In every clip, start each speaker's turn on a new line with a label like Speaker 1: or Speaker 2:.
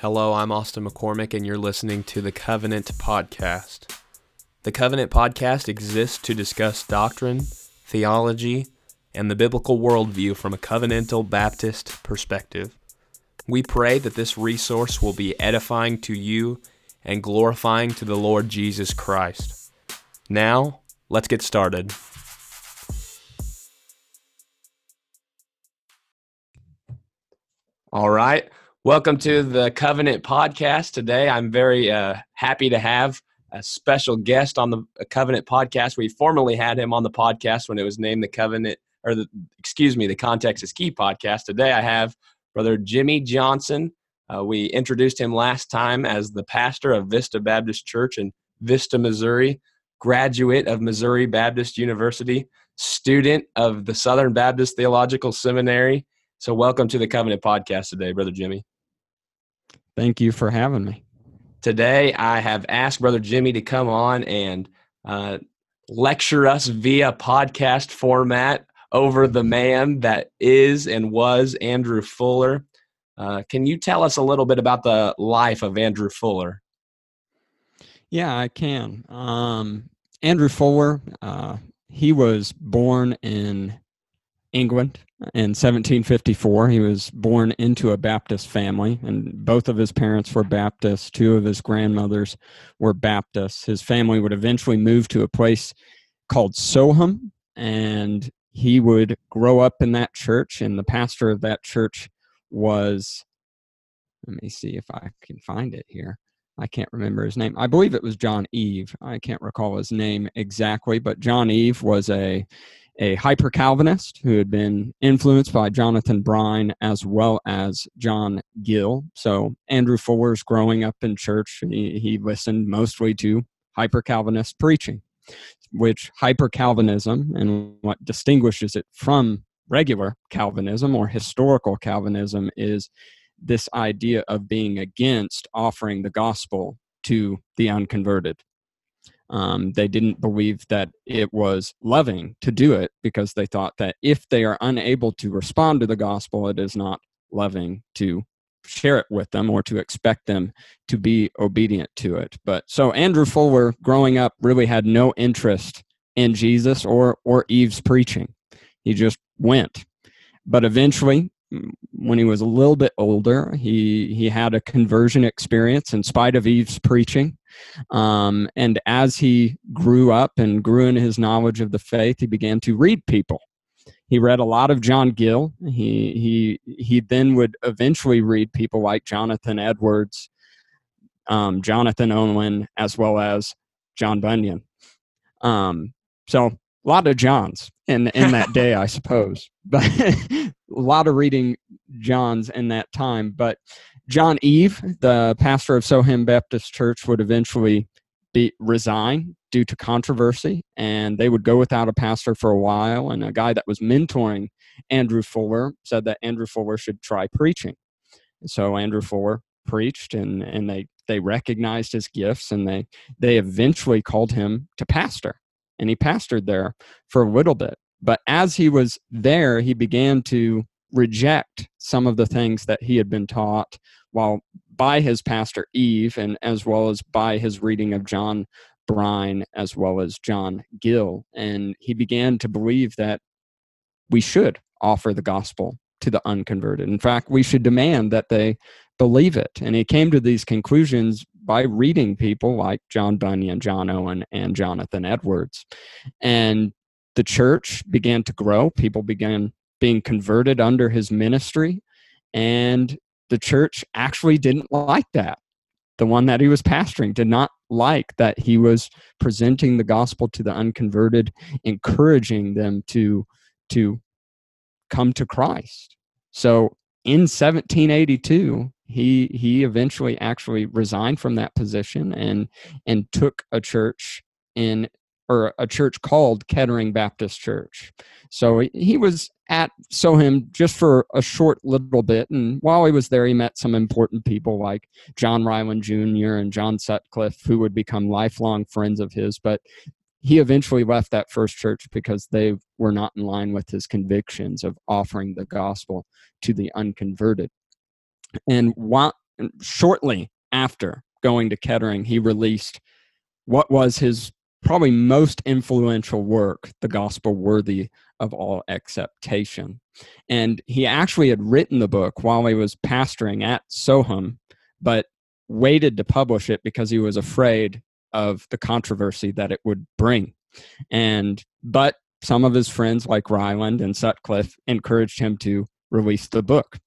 Speaker 1: Hello, I'm Austin McCormick, and you're listening to the Covenant Podcast. The Covenant Podcast exists to discuss doctrine, theology, and the biblical worldview from a covenantal Baptist perspective. We pray that this resource will be edifying to you and glorifying to the Lord Jesus Christ. Now, let's get started. All right. Welcome to the Covenant Podcast. Today, I'm very uh, happy to have a special guest on the Covenant Podcast. We formerly had him on the podcast when it was named the Covenant, or the excuse me, the Context is Key podcast. Today, I have Brother Jimmy Johnson. Uh, we introduced him last time as the pastor of Vista Baptist Church in Vista, Missouri, graduate of Missouri Baptist University, student of the Southern Baptist Theological Seminary. So, welcome to the Covenant Podcast today, Brother Jimmy.
Speaker 2: Thank you for having me.
Speaker 1: Today, I have asked Brother Jimmy to come on and uh, lecture us via podcast format over the man that is and was Andrew Fuller. Uh, can you tell us a little bit about the life of Andrew Fuller?
Speaker 2: Yeah, I can. Um, Andrew Fuller, uh, he was born in England in 1754. He was born into a Baptist family, and both of his parents were Baptists. Two of his grandmothers were Baptists. His family would eventually move to a place called Soham, and he would grow up in that church, and the pastor of that church was, let me see if I can find it here. I can't remember his name. I believe it was John Eve. I can't recall his name exactly, but John Eve was a a hyper Calvinist who had been influenced by Jonathan Brine as well as John Gill. So Andrew Fuller's growing up in church. He, he listened mostly to hyper Calvinist preaching, which hyper Calvinism and what distinguishes it from regular Calvinism or historical Calvinism is this idea of being against offering the gospel to the unconverted. Um, they didn't believe that it was loving to do it because they thought that if they are unable to respond to the gospel, it is not loving to share it with them or to expect them to be obedient to it. But so Andrew Fuller, growing up, really had no interest in Jesus or or Eve's preaching. He just went. But eventually, when he was a little bit older, he he had a conversion experience in spite of Eve's preaching. Um, and as he grew up and grew in his knowledge of the faith, he began to read people. He read a lot of John Gill. He he he then would eventually read people like Jonathan Edwards, um, Jonathan Owen, as well as John Bunyan. Um, so a lot of Johns in in that day, I suppose. But a lot of reading Johns in that time. But John Eve, the pastor of Soham Baptist Church, would eventually be resign due to controversy, and they would go without a pastor for a while. And a guy that was mentoring Andrew Fuller said that Andrew Fuller should try preaching. And so Andrew Fuller preached, and and they they recognized his gifts, and they they eventually called him to pastor, and he pastored there for a little bit. But as he was there, he began to reject some of the things that he had been taught while by his pastor Eve and as well as by his reading of John Brine as well as John Gill and he began to believe that we should offer the gospel to the unconverted in fact we should demand that they believe it and he came to these conclusions by reading people like John Bunyan, John Owen and Jonathan Edwards and the church began to grow people began being converted under his ministry and the church actually didn't like that. The one that he was pastoring did not like that he was presenting the gospel to the unconverted, encouraging them to, to come to Christ. So in 1782, he he eventually actually resigned from that position and and took a church in or a church called Kettering Baptist Church. So he was at Soham just for a short little bit. And while he was there, he met some important people like John Ryland Jr. and John Sutcliffe, who would become lifelong friends of his. But he eventually left that first church because they were not in line with his convictions of offering the gospel to the unconverted. And while shortly after going to Kettering, he released what was his probably most influential work, The Gospel Worthy of All Acceptation. And he actually had written the book while he was pastoring at Soham, but waited to publish it because he was afraid of the controversy that it would bring. And but some of his friends like Ryland and Sutcliffe encouraged him to release the book,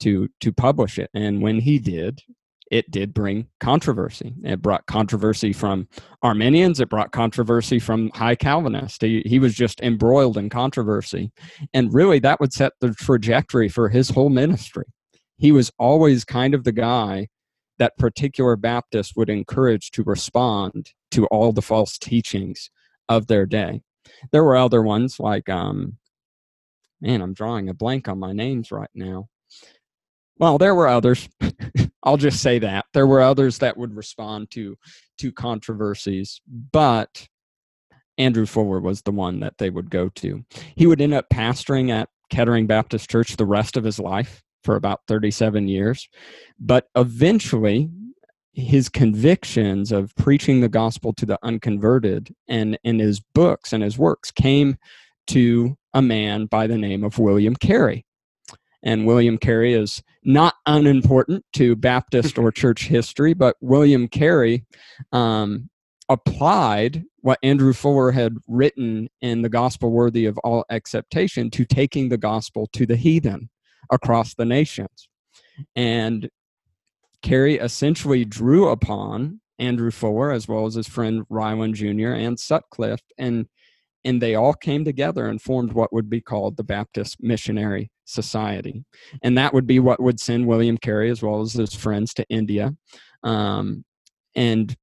Speaker 2: to to publish it. And when he did, it did bring controversy. It brought controversy from Arminians. It brought controversy from high Calvinists. He, he was just embroiled in controversy. And really, that would set the trajectory for his whole ministry. He was always kind of the guy that particular Baptists would encourage to respond to all the false teachings of their day. There were other ones like, um, man, I'm drawing a blank on my names right now. Well, there were others. I'll just say that there were others that would respond to to controversies, but Andrew Fuller was the one that they would go to. He would end up pastoring at Kettering Baptist Church the rest of his life for about 37 years, but eventually his convictions of preaching the gospel to the unconverted and in his books and his works came to a man by the name of William Carey and William Carey is not unimportant to Baptist or church history, but William Carey um, applied what Andrew Fuller had written in The Gospel Worthy of All Acceptation to taking the gospel to the heathen across the nations. And Carey essentially drew upon Andrew Fuller as well as his friend Ryland Jr. and Sutcliffe and and they all came together and formed what would be called the Baptist Missionary Society. And that would be what would send William Carey as well as his friends to India. Um, and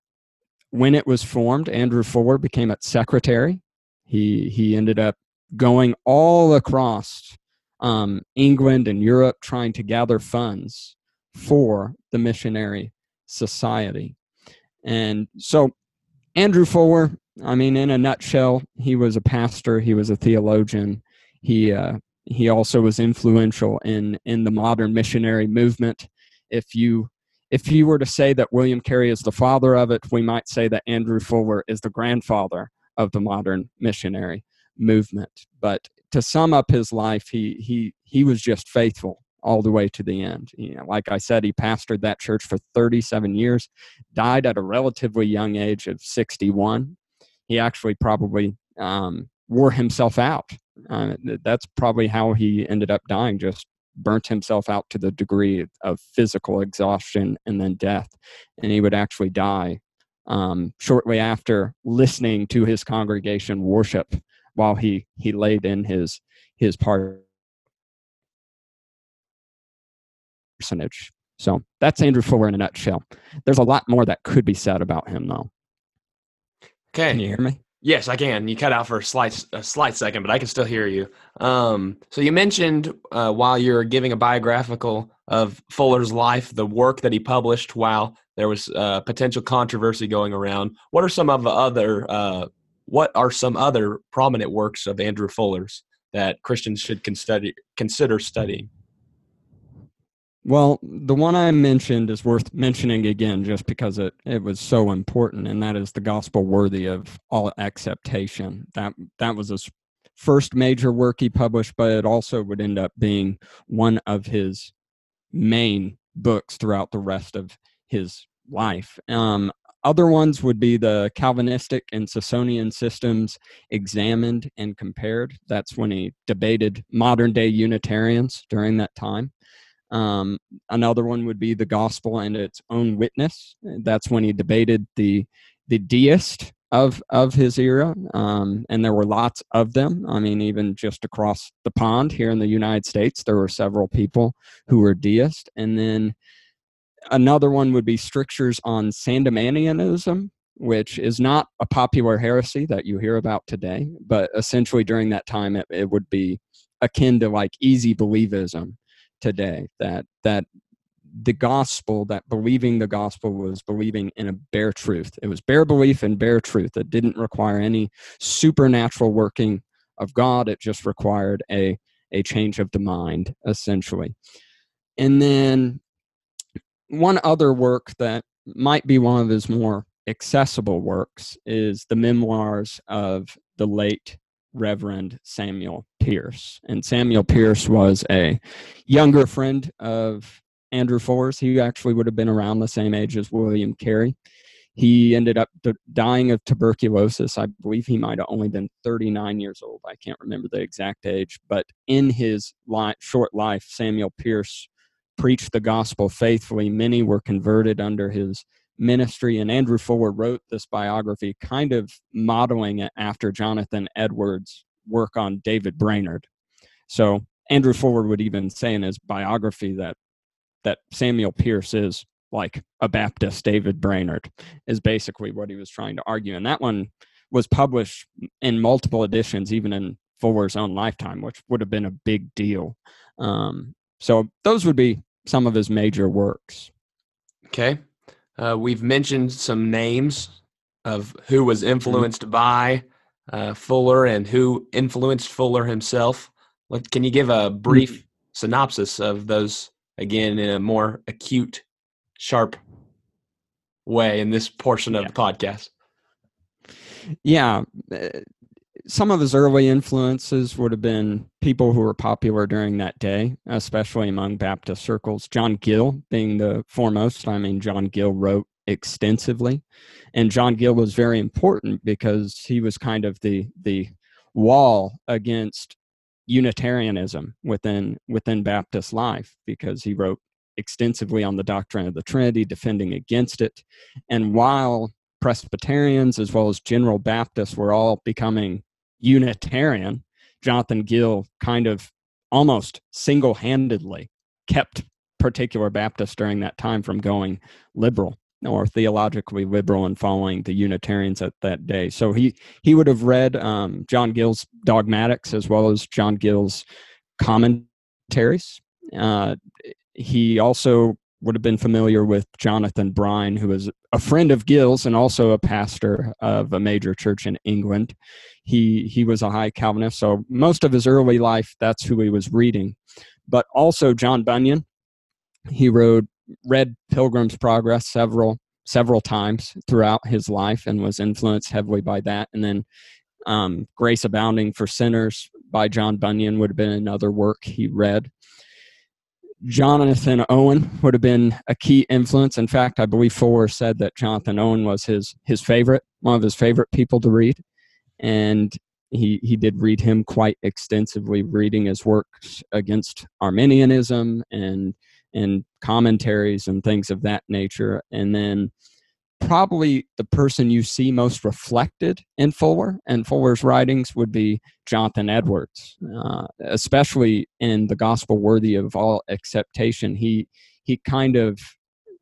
Speaker 2: when it was formed, Andrew Fuller became its secretary. He, he ended up going all across um, England and Europe trying to gather funds for the missionary society. And so Andrew Fuller I mean, in a nutshell, he was a pastor. He was a theologian. He uh, he also was influential in in the modern missionary movement. If you if you were to say that William Carey is the father of it, we might say that Andrew Fuller is the grandfather of the modern missionary movement. But to sum up his life, he he he was just faithful all the way to the end. You know, like I said, he pastored that church for 37 years, died at a relatively young age of 61 he actually probably um, wore himself out. Uh, that's probably how he ended up dying, just burnt himself out to the degree of physical exhaustion and then death. And he would actually die um, shortly after listening to his congregation worship while he, he laid in his, his parsonage. So that's Andrew Fuller in a nutshell. There's a lot more that could be said about him, though.
Speaker 1: Okay.
Speaker 2: Can you hear me?
Speaker 1: Yes, I can. You cut out for a slight a slight second, but I can still hear you. Um, so you mentioned uh, while you're giving a biographical of Fuller's life, the work that he published while there was uh, potential controversy going around. What are some of the other uh, what are some other prominent works of Andrew Fuller's that Christians should consider consider studying?
Speaker 2: Well, the one I mentioned is worth mentioning again just because it, it was so important, and that is the gospel worthy of all acceptation. That that was his first major work he published, but it also would end up being one of his main books throughout the rest of his life. Um, other ones would be the Calvinistic and Socinian systems examined and compared. That's when he debated modern day Unitarians during that time. Um, another one would be the gospel and its own witness. That's when he debated the the deist of of his era, um, and there were lots of them. I mean, even just across the pond here in the United States, there were several people who were deist. And then another one would be strictures on Sandemanianism, which is not a popular heresy that you hear about today, but essentially during that time, it, it would be akin to like easy believism today that that the gospel that believing the gospel was believing in a bare truth. It was bare belief and bare truth. It didn't require any supernatural working of god. It just required a a change of the mind essentially. And then one other work that might be one of his more accessible works is the memoirs of the late Reverend Samuel Pearce. And Samuel Pearce was a younger friend of Andrew Fuller's. He actually would have been around the same age as William Carey. He ended up dying of tuberculosis. I believe he might have only been 39 years old. I can't remember the exact age. But in his life, short life, Samuel Pearce preached the gospel faithfully. Many were converted under his ministry. And Andrew Fuller wrote this biography kind of modeling it after Jonathan Edwards' work on David Brainerd. So Andrew Fuller would even say in his biography that that Samuel Pearce is like a Baptist David Brainerd is basically what he was trying to argue. And that one was published in multiple editions, even in Fuller's own lifetime, which would have been a big deal. Um, so those would be some of his major works.
Speaker 1: Okay. Uh, we've mentioned some names of who was mm-hmm. influenced by uh, Fuller and who influenced Fuller himself. What, can you give a brief mm-hmm. synopsis of those again in a more acute, sharp way in this portion of yeah. the podcast?
Speaker 2: Yeah. Some of his early influences would have been people who were popular during that day, especially among Baptist circles. John Gill being the foremost. I mean, John Gill wrote extensively, and John Gill was very important because he was kind of the the wall against Unitarianism within within Baptist life because he wrote extensively on the doctrine of the Trinity, defending against it. And while Presbyterians as well as General Baptists were all becoming Unitarian, Jonathan Gill kind of almost single handedly kept particular Baptists during that time from going liberal or theologically liberal and following the Unitarians at that day. So he he would have read um, John Gill's dogmatics as well as John Gill's commentaries. Uh, he also would have been familiar with Jonathan Brine, who was a friend of Gill's and also a pastor of a major church in England. He he was a high Calvinist, so most of his early life, that's who he was reading. But also John Bunyan. He wrote read Pilgrim's Progress several several times throughout his life and was influenced heavily by that. And then um, Grace Abounding for Sinners by John Bunyan would have been another work he read. Jonathan Owen would have been a key influence. In fact, I believe Fuller said that Jonathan Owen was his his favorite, one of his favorite people to read, and he he did read him quite extensively, reading his works against Arminianism and and commentaries and things of that nature. And then probably the person you see most reflected in Fuller and Fuller's writings would be Jonathan Edwards, uh, especially in the Gospel Worthy of All Acceptation. He he kind of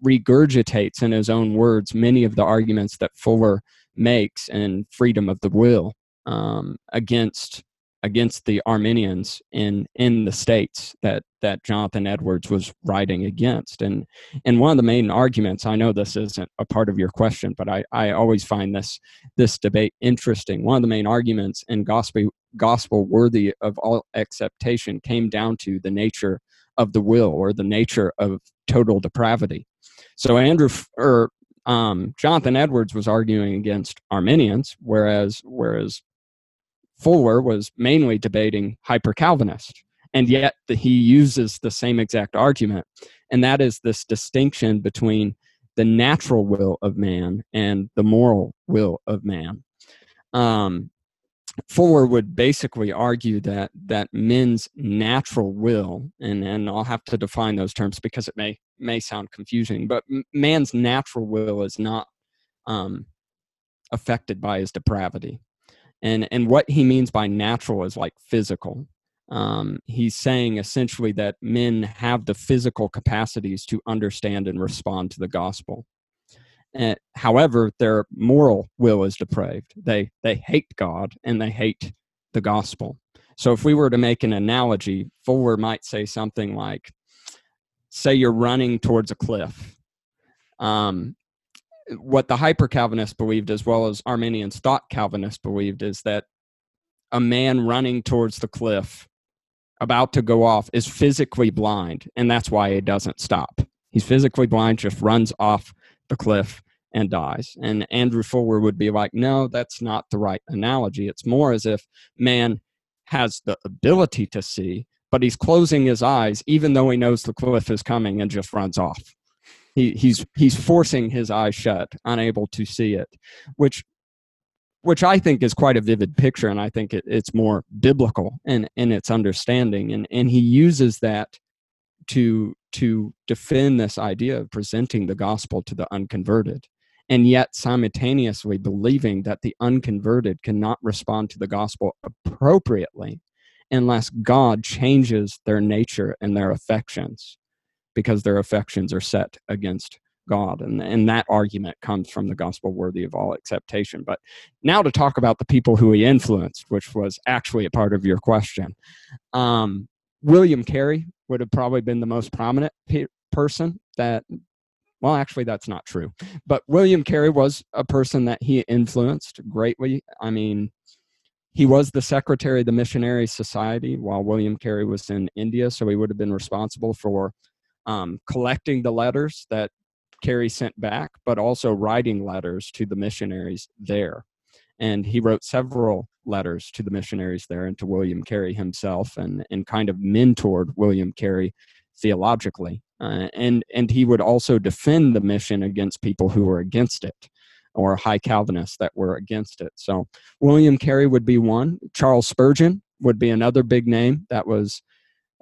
Speaker 2: regurgitates in his own words many of the arguments that Fuller makes in Freedom of the Will um, against against the Arminians in in the states that that Jonathan Edwards was writing against. And and one of the main arguments, I know this isn't a part of your question, but I, I always find this this debate interesting. One of the main arguments in gospel gospel worthy of all acceptation came down to the nature of the will or the nature of total depravity. So Andrew or um, Jonathan Edwards was arguing against Arminians, whereas whereas Fuller was mainly debating hyper Calvinist. And yet the, he uses the same exact argument. And that is this distinction between the natural will of man and the moral will of man. Um, Fuller would basically argue that that men's natural will, and, and I'll have to define those terms because it may may sound confusing, but man's natural will is not um, affected by his depravity and and what he means by natural is like physical. Um, he's saying essentially that men have the physical capacities to understand and respond to the gospel. And, however their moral will is depraved. They they hate god and they hate the gospel. So if we were to make an analogy fuller might say something like say you're running towards a cliff. Um, what the hyper Calvinists believed, as well as Arminians thought Calvinists believed, is that a man running towards the cliff, about to go off, is physically blind, and that's why he doesn't stop. He's physically blind, just runs off the cliff and dies. And Andrew Fuller would be like, no, that's not the right analogy. It's more as if man has the ability to see, but he's closing his eyes even though he knows the cliff is coming and just runs off. He, he's he's forcing his eyes shut, unable to see it, which which I think is quite a vivid picture, and I think it, it's more biblical in, in its understanding. And and he uses that to to defend this idea of presenting the gospel to the unconverted and yet simultaneously believing that the unconverted cannot respond to the gospel appropriately unless God changes their nature and their affections because their affections are set against God. And, and that argument comes from the gospel worthy of all acceptation. But now to talk about the people who he influenced, which was actually a part of your question. Um, William Carey would have probably been the most prominent pe- person that well, actually, that's not true. But William Carey was a person that he influenced greatly. I mean, he was the secretary of the Missionary Society while William Carey was in India, so he would have been responsible for um, collecting the letters that Carey sent back, but also writing letters to the missionaries there. And he wrote several letters to the missionaries there and to William Carey himself and, and kind of mentored William Carey theologically. Uh, and and he would also defend the mission against people who were against it or high calvinists that were against it so william carey would be one charles spurgeon would be another big name that was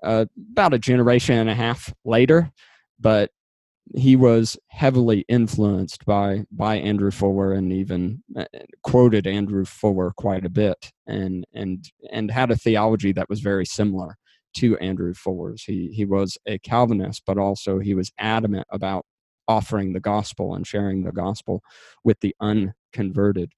Speaker 2: uh, about a generation and a half later but he was heavily influenced by by Andrew Fuller and even uh, quoted Andrew Fuller quite a bit and and and had a theology that was very similar to Andrew Fuller's. He he was a Calvinist, but also he was adamant about offering the gospel and sharing the gospel with the unconverted.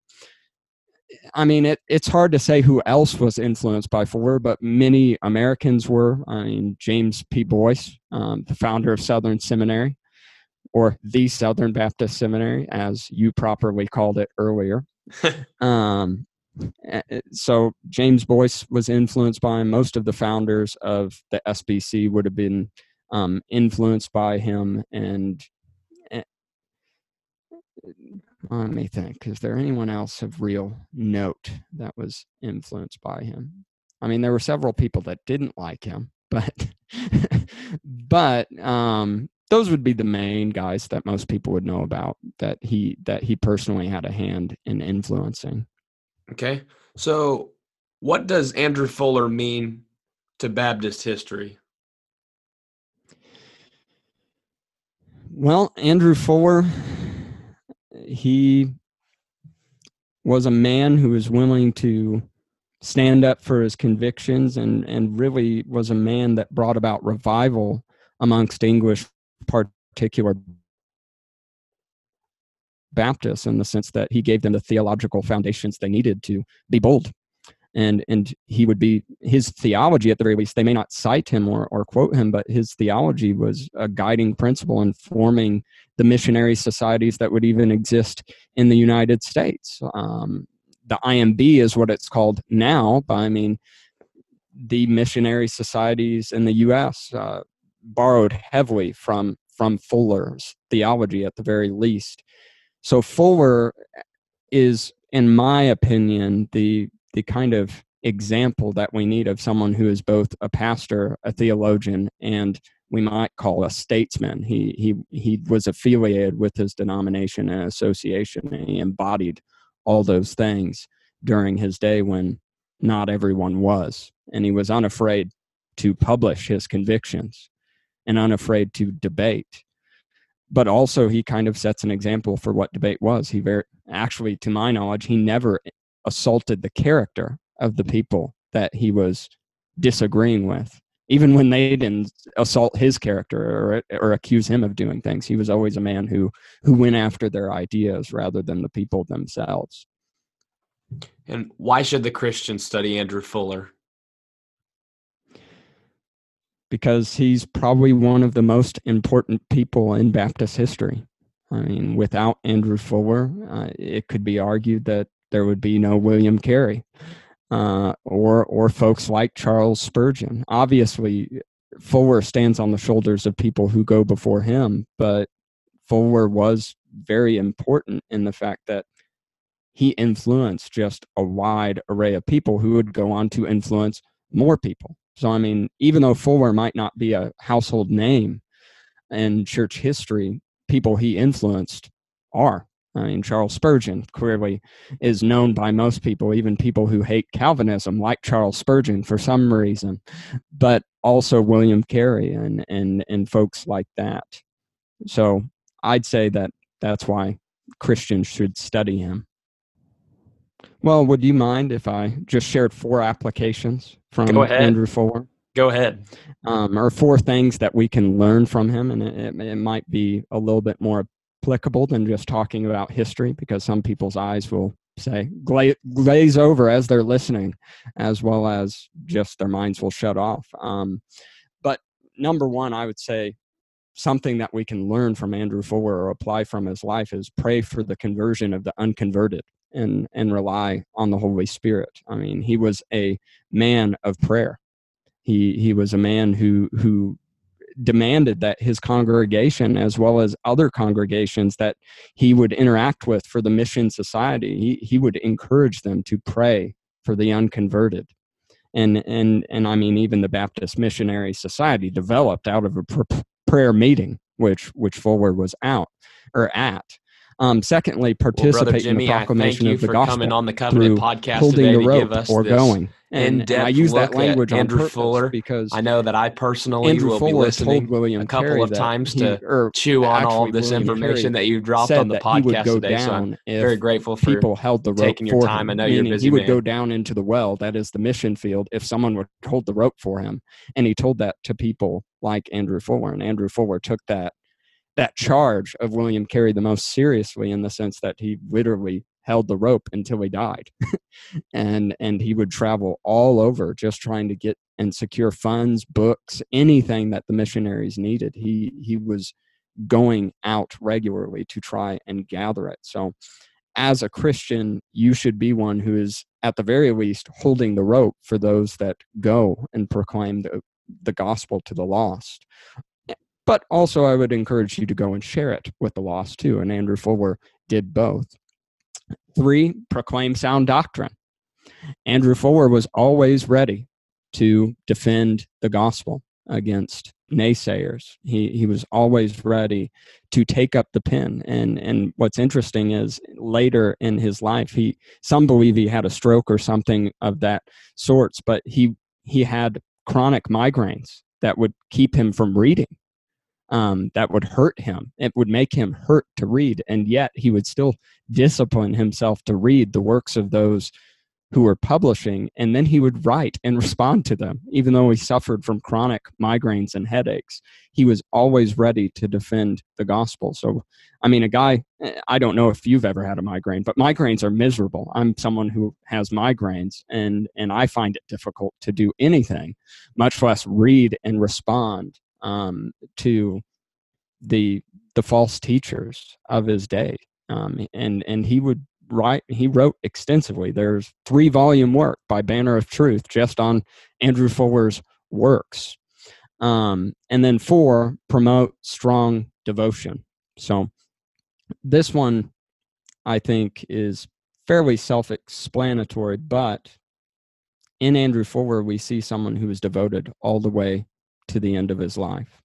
Speaker 2: I mean, it, it's hard to say who else was influenced by Fuller, but many Americans were. I mean, James P. Boyce, um, the founder of Southern Seminary, or the Southern Baptist Seminary, as you properly called it earlier. um, so James Boyce was influenced by him. Most of the founders of the SBC would have been um, influenced by him. And, and let me think: is there anyone else of real note that was influenced by him? I mean, there were several people that didn't like him, but but um, those would be the main guys that most people would know about that he that he personally had a hand in influencing.
Speaker 1: Okay. So, what does Andrew Fuller mean to Baptist history?
Speaker 2: Well, Andrew Fuller, he was a man who was willing to stand up for his convictions and, and really was a man that brought about revival amongst English particular Baptists in the sense that he gave them the theological foundations they needed to be bold. And and he would be his theology at the very least, they may not cite him or, or quote him, but his theology was a guiding principle in forming the missionary societies that would even exist in the United States. Um, the IMB is what it's called now, but I mean, the missionary societies in the U.S. Uh, borrowed heavily from from Fuller's theology at the very least. So Fuller is, in my opinion, the the kind of example that we need of someone who is both a pastor, a theologian, and we might call a statesman. He he he was affiliated with his denomination and association, and he embodied all those things during his day when not everyone was, and he was unafraid to publish his convictions and unafraid to debate but also he kind of sets an example for what debate was. He very actually, to my knowledge, he never assaulted the character of the people that he was disagreeing with. Even when they didn't assault his character or, or accuse him of doing things, he was always a man who who went after their ideas rather than the people themselves.
Speaker 1: And why should the Christians study Andrew Fuller?
Speaker 2: because he's probably one of the most important people in Baptist history. I mean, without Andrew Fuller, uh, it could be argued that there would be no William Carey uh, or or folks like Charles Spurgeon. Obviously, Fuller stands on the shoulders of people who go before him, but Fuller was very important in the fact that he influenced just a wide array of people who would go on to influence more people. So, I mean, even though Fuller might not be a household name in church history, people he influenced are. I mean, Charles Spurgeon clearly is known by most people, even people who hate Calvinism, like Charles Spurgeon for some reason, but also William Carey and, and, and folks like that. So I'd say that that's why Christians should study him. Well, would you mind if I just shared four applications from Andrew Fuller?
Speaker 1: Go ahead.
Speaker 2: Um, or four things that we can learn from him, and it, it might be a little bit more applicable than just talking about history because some people's eyes will say gla- glaze over as they're listening, as well as just their minds will shut off. Um, but number one, I would say something that we can learn from Andrew Fuller or apply from his life is pray for the conversion of the unconverted and and rely on the Holy Spirit. I mean, he was a man of prayer. He he was a man who who demanded that his congregation as well as other congregations that he would interact with for the mission society he, he would encourage them to pray for the unconverted. And and and i mean even the baptist missionary society developed out of a pr- prayer meeting which which fuller was out or at um, secondly, participate well, Jimmy, in the proclamation of the gospel
Speaker 1: coming on the Covenant podcast holding the rope
Speaker 2: or going. And, and, I use that language on
Speaker 1: Andrew
Speaker 2: on
Speaker 1: Fuller
Speaker 2: because
Speaker 1: I know that I personally
Speaker 2: Andrew
Speaker 1: will
Speaker 2: Fuller
Speaker 1: be listening
Speaker 2: William
Speaker 1: a couple
Speaker 2: Carey
Speaker 1: of times
Speaker 2: he,
Speaker 1: to chew on all this
Speaker 2: William
Speaker 1: information
Speaker 2: Carey
Speaker 1: that you dropped on the podcast today. So I'm very grateful for
Speaker 2: people held the rope
Speaker 1: taking your time.
Speaker 2: Him,
Speaker 1: I know you're busy.
Speaker 2: He would
Speaker 1: man.
Speaker 2: go down into the well, that is the mission field, if someone would hold the rope for him. And he told that to people like Andrew Fuller, and Andrew Fuller took that that charge of William Carey the most seriously in the sense that he literally held the rope until he died. and and he would travel all over just trying to get and secure funds, books, anything that the missionaries needed. He he was going out regularly to try and gather it. So as a Christian, you should be one who is at the very least holding the rope for those that go and proclaim the, the gospel to the lost. But also, I would encourage you to go and share it with the lost too. And Andrew Fuller did both. Three, proclaim sound doctrine. Andrew Fuller was always ready to defend the gospel against naysayers. He he was always ready to take up the pen. And and what's interesting is later in his life, he some believe he had a stroke or something of that sorts, but he he had chronic migraines that would keep him from reading um, that would hurt him. It would make him hurt to read, and yet he would still discipline himself to read the works of those who were publishing, and then he would write and respond to them. Even though he suffered from chronic migraines and headaches, he was always ready to defend the gospel. So, I mean, a guy, I don't know if you've ever had a migraine, but migraines are miserable. I'm someone who has migraines, and, and I find it difficult to do anything, much less read and respond um, to the the false teachers of his day, um, and and he would write. He wrote extensively. There's three volume work by Banner of Truth just on Andrew Fuller's works, um, and then four promote strong devotion. So this one, I think, is fairly self-explanatory, but in Andrew Fuller, we see someone who is devoted all the way to the end of his life.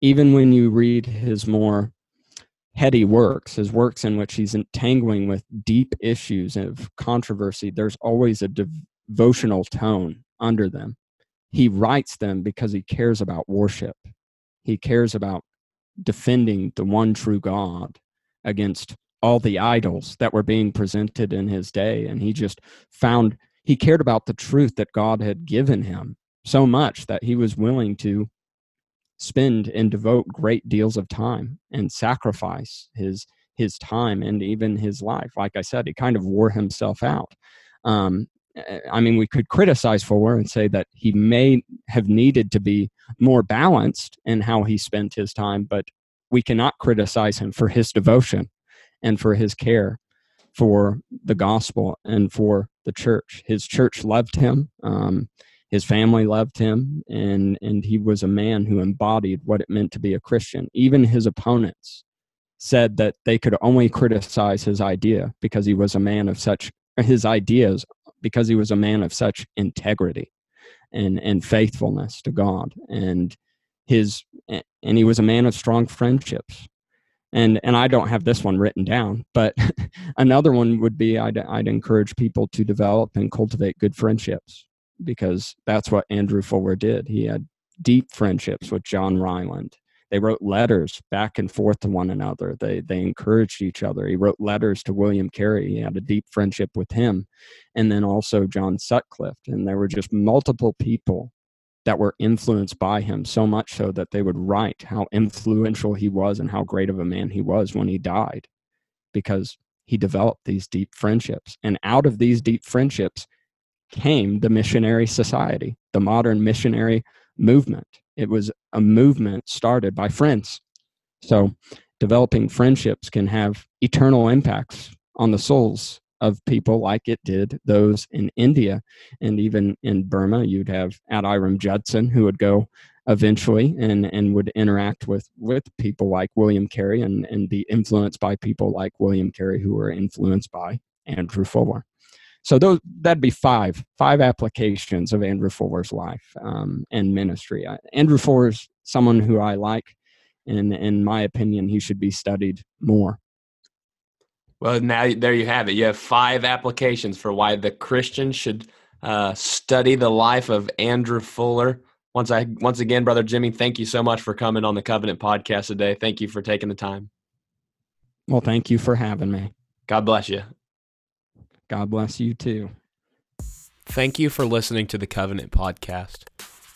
Speaker 2: Even when you read his more heady works, his works in which he's entangling with deep issues of controversy, there's always a devotional tone under them. He writes them because he cares about worship. He cares about defending the one true God against all the idols that were being presented in his day. And he just found he cared about the truth that God had given him so much that he was willing to spend and devote great deals of time and sacrifice his his time and even his life. Like i said he kind of wore himself out. Um, eh, i mean we could criticize fuller and say that he may have needed to be more balanced in how he spent his time but we cannot criticize him for his devotion and for his care for the gospel and for the church. His church loved him um, his family loved him and and he was a man who embodied what it meant to be a christian. Even his opponents said that they could only criticize his idea because he was a man of such his ideas because he was a man of such integrity and and faithfulness to god and his and he was a man of strong friendships. And and I don't have this one written down, but another one would be I'd I'd encourage people to develop and cultivate good friendships because that's what Andrew Fuller did. He had deep friendships with John Ryland. They wrote letters back and forth to one another. They they encouraged each other. He wrote letters to William Carey. He had a deep friendship with him, and then also John Sutcliffe. And there were just multiple people that were influenced by him so much so that they would write how influential he was and how great of a man he was when he died because he developed these deep friendships and out of these deep friendships came the missionary society the modern missionary movement it was a movement started by friends so developing friendships can have eternal impacts on the souls of people like it did those in India. And even in Burma, you'd have Adoniram Judson who would go eventually and, and would interact with, with people like William Carey and, and be influenced by people like William Carey who were influenced by Andrew Fuller. So those that'd be five five applications of Andrew Fuller's life um, and ministry. I, Andrew Fuller's someone who I like, and in my opinion, he should be studied more.
Speaker 1: Well, now there you have it. You have five applications for why the Christian should uh, study the life of Andrew Fuller. Once I once again, brother Jimmy, thank you so much for coming on the Covenant podcast today. Thank you for taking the time.
Speaker 2: Well, thank you for having me.
Speaker 1: God bless you.
Speaker 2: God bless you too.
Speaker 1: Thank you for listening to the Covenant podcast.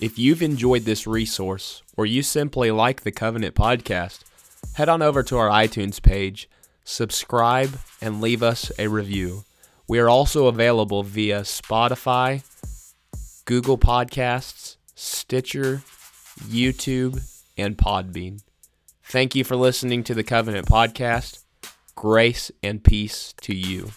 Speaker 1: If you've enjoyed this resource or you simply like the Covenant podcast, head on over to our iTunes page subscribe, and leave us a review. We are also available via Spotify, Google Podcasts, Stitcher, YouTube, and Podbean. Thank you for listening to the Covenant Podcast. Grace and peace to you.